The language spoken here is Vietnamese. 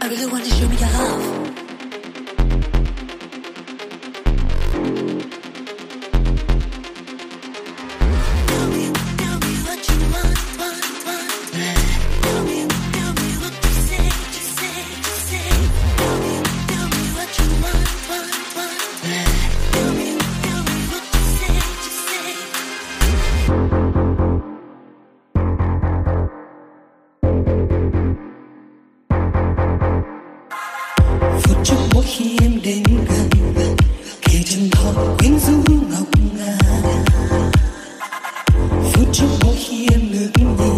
I really want to show me your love. Phút mỗi khi em đến gần khi chân thon quyến rũ ngọc ngà. Phút chốc mỗi khi em ngước nhìn